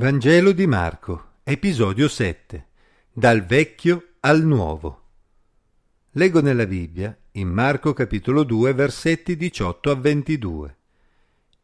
Vangelo di Marco, episodio 7. Dal vecchio al nuovo. Leggo nella Bibbia, in Marco capitolo 2, versetti 18 a 22.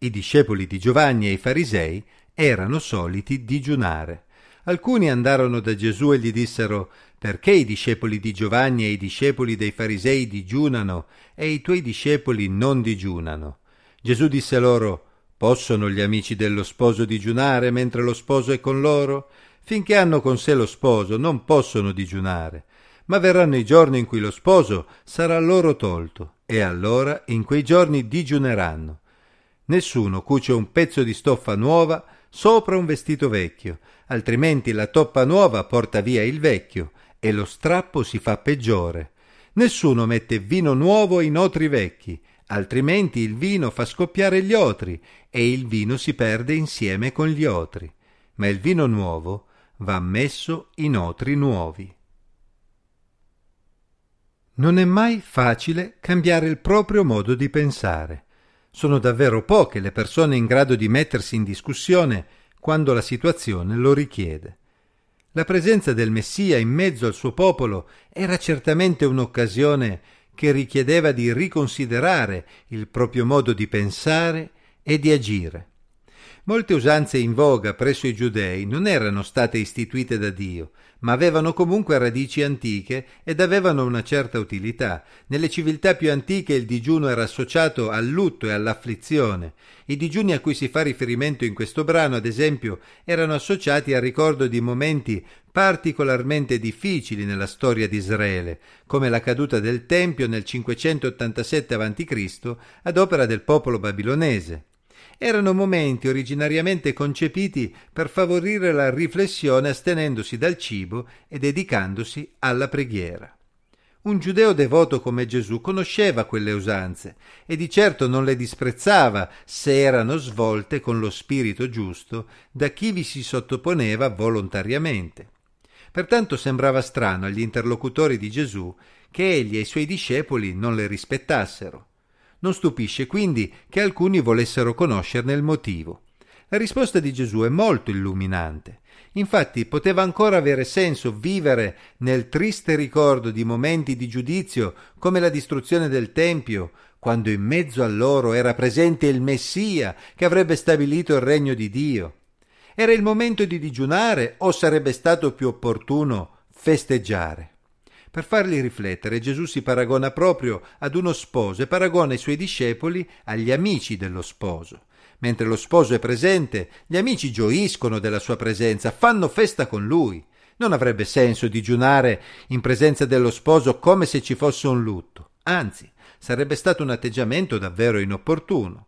I discepoli di Giovanni e i farisei erano soliti digiunare. Alcuni andarono da Gesù e gli dissero perché i discepoli di Giovanni e i discepoli dei farisei digiunano e i tuoi discepoli non digiunano? Gesù disse loro Possono gli amici dello sposo digiunare mentre lo sposo è con loro? Finché hanno con sé lo sposo non possono digiunare, ma verranno i giorni in cui lo sposo sarà loro tolto, e allora in quei giorni digiuneranno. Nessuno cuce un pezzo di stoffa nuova sopra un vestito vecchio, altrimenti la toppa nuova porta via il vecchio e lo strappo si fa peggiore. Nessuno mette vino nuovo in otri vecchi, altrimenti il vino fa scoppiare gli otri e il vino si perde insieme con gli otri, ma il vino nuovo va messo in otri nuovi. Non è mai facile cambiare il proprio modo di pensare. Sono davvero poche le persone in grado di mettersi in discussione quando la situazione lo richiede. La presenza del Messia in mezzo al suo popolo era certamente un'occasione che richiedeva di riconsiderare il proprio modo di pensare e di agire. Molte usanze in voga presso i giudei non erano state istituite da Dio, ma avevano comunque radici antiche ed avevano una certa utilità. Nelle civiltà più antiche il digiuno era associato al lutto e all'afflizione. I digiuni a cui si fa riferimento in questo brano, ad esempio, erano associati al ricordo di momenti particolarmente difficili nella storia di Israele, come la caduta del Tempio nel 587 a.C. ad opera del popolo babilonese erano momenti originariamente concepiti per favorire la riflessione astenendosi dal cibo e dedicandosi alla preghiera. Un giudeo devoto come Gesù conosceva quelle usanze e di certo non le disprezzava se erano svolte con lo spirito giusto da chi vi si sottoponeva volontariamente. Pertanto sembrava strano agli interlocutori di Gesù che egli e i suoi discepoli non le rispettassero. Non stupisce quindi che alcuni volessero conoscerne il motivo. La risposta di Gesù è molto illuminante. Infatti poteva ancora avere senso vivere nel triste ricordo di momenti di giudizio come la distruzione del Tempio, quando in mezzo a loro era presente il Messia che avrebbe stabilito il regno di Dio. Era il momento di digiunare o sarebbe stato più opportuno festeggiare? Per farli riflettere Gesù si paragona proprio ad uno sposo e paragona i suoi discepoli agli amici dello sposo. Mentre lo sposo è presente, gli amici gioiscono della sua presenza, fanno festa con lui. Non avrebbe senso digiunare in presenza dello sposo come se ci fosse un lutto. Anzi, sarebbe stato un atteggiamento davvero inopportuno.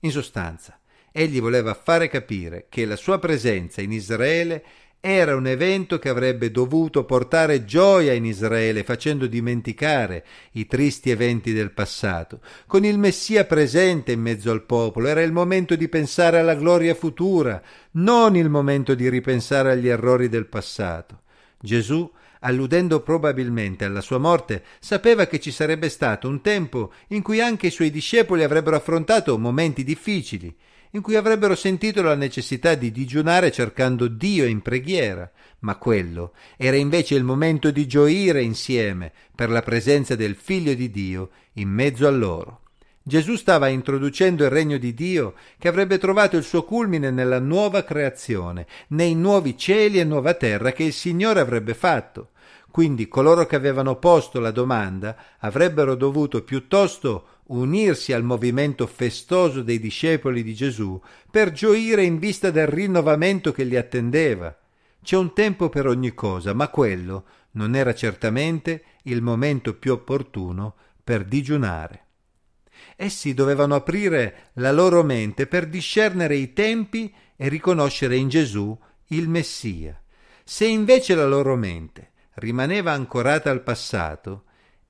In sostanza, egli voleva fare capire che la sua presenza in Israele era un evento che avrebbe dovuto portare gioia in Israele, facendo dimenticare i tristi eventi del passato. Con il Messia presente in mezzo al popolo era il momento di pensare alla gloria futura, non il momento di ripensare agli errori del passato. Gesù alludendo probabilmente alla sua morte, sapeva che ci sarebbe stato un tempo in cui anche i suoi discepoli avrebbero affrontato momenti difficili, in cui avrebbero sentito la necessità di digiunare cercando Dio in preghiera, ma quello era invece il momento di gioire insieme per la presenza del Figlio di Dio in mezzo a loro. Gesù stava introducendo il regno di Dio che avrebbe trovato il suo culmine nella nuova creazione, nei nuovi cieli e nuova terra che il Signore avrebbe fatto. Quindi coloro che avevano posto la domanda avrebbero dovuto piuttosto unirsi al movimento festoso dei discepoli di Gesù per gioire in vista del rinnovamento che li attendeva. C'è un tempo per ogni cosa, ma quello non era certamente il momento più opportuno per digiunare. Essi dovevano aprire la loro mente per discernere i tempi e riconoscere in Gesù il Messia. Se invece la loro mente rimaneva ancorata al passato,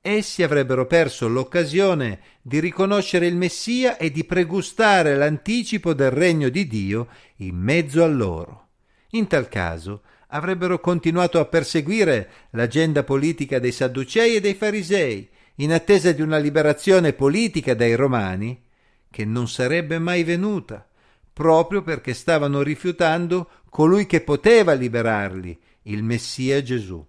essi avrebbero perso l'occasione di riconoscere il Messia e di pregustare l'anticipo del regno di Dio in mezzo a loro. In tal caso avrebbero continuato a perseguire l'agenda politica dei Sadducei e dei Farisei, in attesa di una liberazione politica dai Romani, che non sarebbe mai venuta, proprio perché stavano rifiutando colui che poteva liberarli, il Messia Gesù.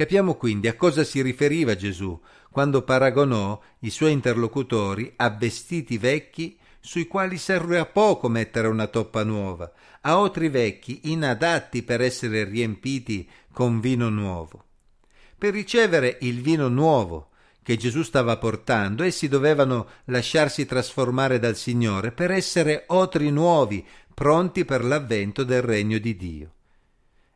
Capiamo quindi a cosa si riferiva Gesù quando paragonò i suoi interlocutori a vestiti vecchi sui quali serve a poco mettere una toppa nuova, a otri vecchi inadatti per essere riempiti con vino nuovo. Per ricevere il vino nuovo che Gesù stava portando, essi dovevano lasciarsi trasformare dal Signore per essere otri nuovi, pronti per l'avvento del regno di Dio.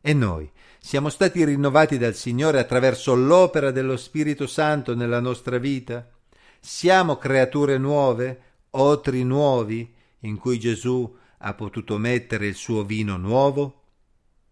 E noi siamo stati rinnovati dal Signore attraverso l'opera dello Spirito Santo nella nostra vita? Siamo creature nuove, otri nuovi, in cui Gesù ha potuto mettere il suo vino nuovo?